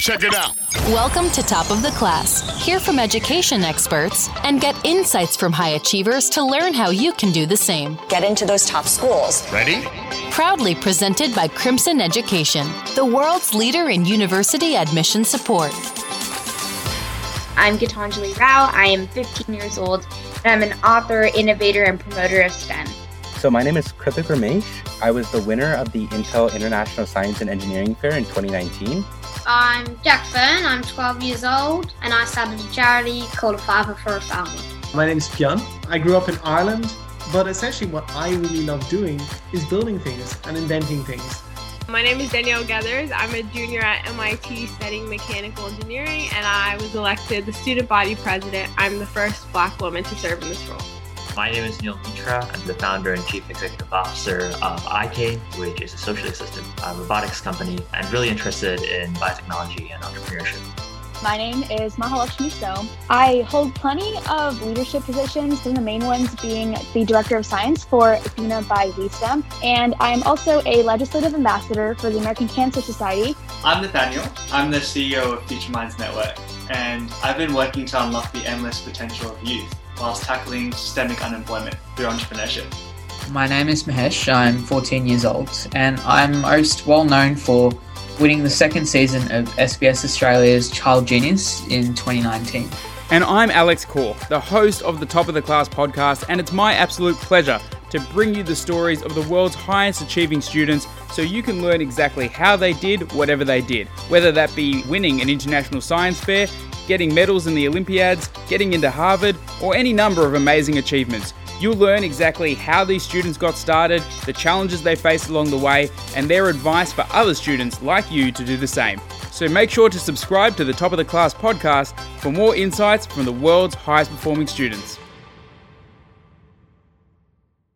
Check it out. Welcome to Top of the Class. Hear from education experts and get insights from high achievers to learn how you can do the same. Get into those top schools. Ready? Proudly presented by Crimson Education, the world's leader in university admission support. I'm Gitanjali Rao. I am 15 years old, and I'm an author, innovator, and promoter of STEM. So my name is Krithik Ramesh. I was the winner of the Intel International Science and Engineering Fair in 2019. I'm Jack Fern, I'm 12 years old, and I started a charity called A Fiver for a Family. My name is Pyan. I grew up in Ireland, but essentially what I really love doing is building things and inventing things. My name is Danielle Geathers. I'm a junior at MIT studying mechanical engineering, and I was elected the student body president. I'm the first black woman to serve in this role. My name is Neil Mitra. I'm the founder and chief executive officer of iK, which is a socially assisted robotics company, and really interested in biotechnology and entrepreneurship. My name is Mahalakshmi Som. I hold plenty of leadership positions, and the main ones being the Director of Science for Athena by WeStem. And I'm also a legislative ambassador for the American Cancer Society. I'm Nathaniel. I'm the CEO of Future Minds Network, and I've been working to unlock the endless potential of youth whilst tackling systemic unemployment through entrepreneurship. My name is Mahesh. I'm 14 years old, and I'm most well known for winning the second season of SBS Australia's Child Genius in 2019. And I'm Alex Cork, the host of the Top of the Class podcast, and it's my absolute pleasure to bring you the stories of the world's highest achieving students so you can learn exactly how they did whatever they did, whether that be winning an international science fair, getting medals in the Olympiads, getting into Harvard, or any number of amazing achievements. You'll learn exactly how these students got started, the challenges they faced along the way, and their advice for other students like you to do the same. So make sure to subscribe to the Top of the Class podcast for more insights from the world's highest performing students.